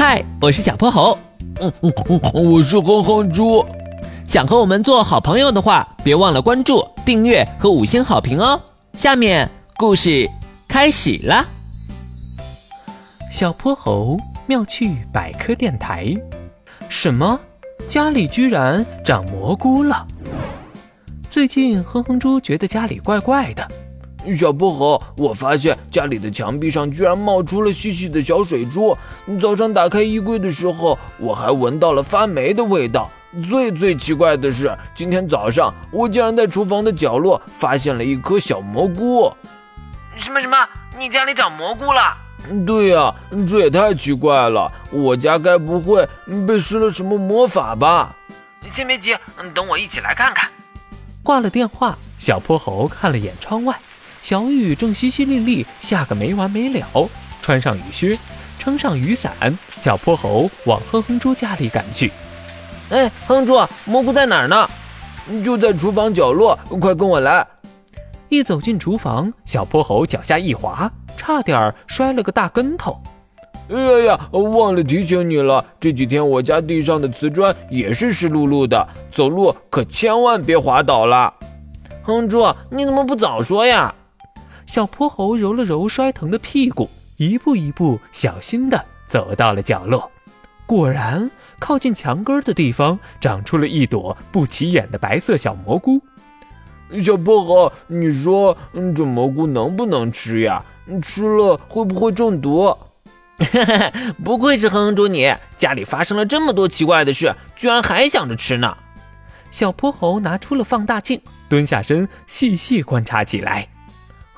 嗨，我是小泼猴。嗯嗯嗯，我是哼哼猪。想和我们做好朋友的话，别忘了关注、订阅和五星好评哦。下面故事开始了。小泼猴妙趣百科电台，什么？家里居然长蘑菇了？最近哼哼猪觉得家里怪怪的。小泼猴，我发现家里的墙壁上居然冒出了细细的小水珠。早上打开衣柜的时候，我还闻到了发霉的味道。最最奇怪的是，今天早上我竟然在厨房的角落发现了一颗小蘑菇。什么什么？你家里长蘑菇了？对呀，这也太奇怪了。我家该不会被施了什么魔法吧？先别急，等我一起来看看。挂了电话，小泼猴看了眼窗外。小雨正淅淅沥沥下个没完没了，穿上雨靴，撑上雨伞，小泼猴往哼哼猪家里赶去。哎，哼猪，蘑菇在哪儿呢？就在厨房角落，快跟我来！一走进厨房，小泼猴脚下一滑，差点摔了个大跟头。哎呀呀，忘了提醒你了，这几天我家地上的瓷砖也是湿漉漉的，走路可千万别滑倒了。哼猪，你怎么不早说呀？小泼猴揉了揉摔疼的屁股，一步一步小心地走到了角落。果然，靠近墙根的地方长出了一朵不起眼的白色小蘑菇。小泼猴，你说这蘑菇能不能吃呀？吃了会不会中毒？不愧是哼哼猪，你家里发生了这么多奇怪的事，居然还想着吃呢。小泼猴拿出了放大镜，蹲下身细细观察起来。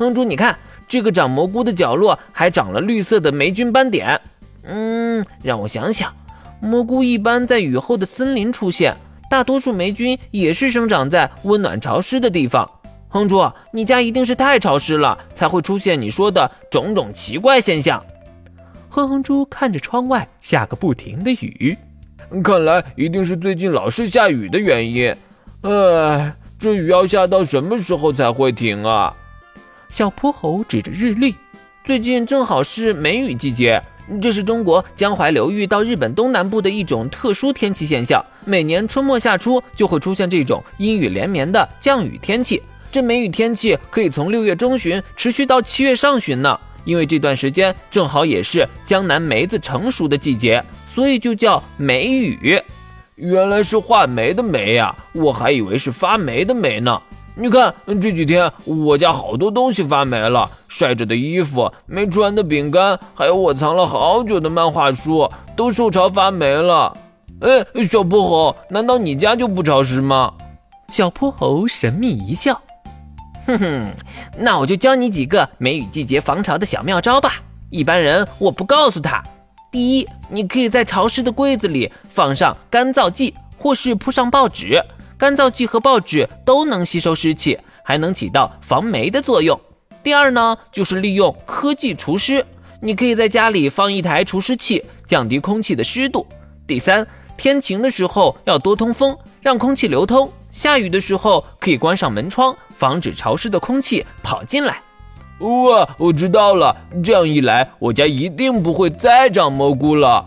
哼猪，你看这个长蘑菇的角落还长了绿色的霉菌斑点。嗯，让我想想，蘑菇一般在雨后的森林出现，大多数霉菌也是生长在温暖潮湿的地方。哼猪，你家一定是太潮湿了，才会出现你说的种种奇怪现象。哼哼猪看着窗外下个不停的雨，看来一定是最近老是下雨的原因。哎，这雨要下到什么时候才会停啊？小泼猴指着日历，最近正好是梅雨季节，这是中国江淮流域到日本东南部的一种特殊天气现象。每年春末夏初就会出现这种阴雨连绵的降雨天气。这梅雨天气可以从六月中旬持续到七月上旬呢，因为这段时间正好也是江南梅子成熟的季节，所以就叫梅雨。原来是画梅的梅呀，我还以为是发霉的霉呢。你看这几天我家好多东西发霉了，晒着的衣服、没吃完的饼干，还有我藏了好久的漫画书，都受潮发霉了。哎，小泼猴，难道你家就不潮湿吗？小泼猴神秘一笑，哼哼，那我就教你几个梅雨季节防潮的小妙招吧。一般人我不告诉他。第一，你可以在潮湿的柜子里放上干燥剂，或是铺上报纸。干燥剂和报纸都能吸收湿气，还能起到防霉的作用。第二呢，就是利用科技除湿，你可以在家里放一台除湿器，降低空气的湿度。第三，天晴的时候要多通风，让空气流通；下雨的时候可以关上门窗，防止潮湿的空气跑进来。哇，我知道了，这样一来，我家一定不会再长蘑菇了。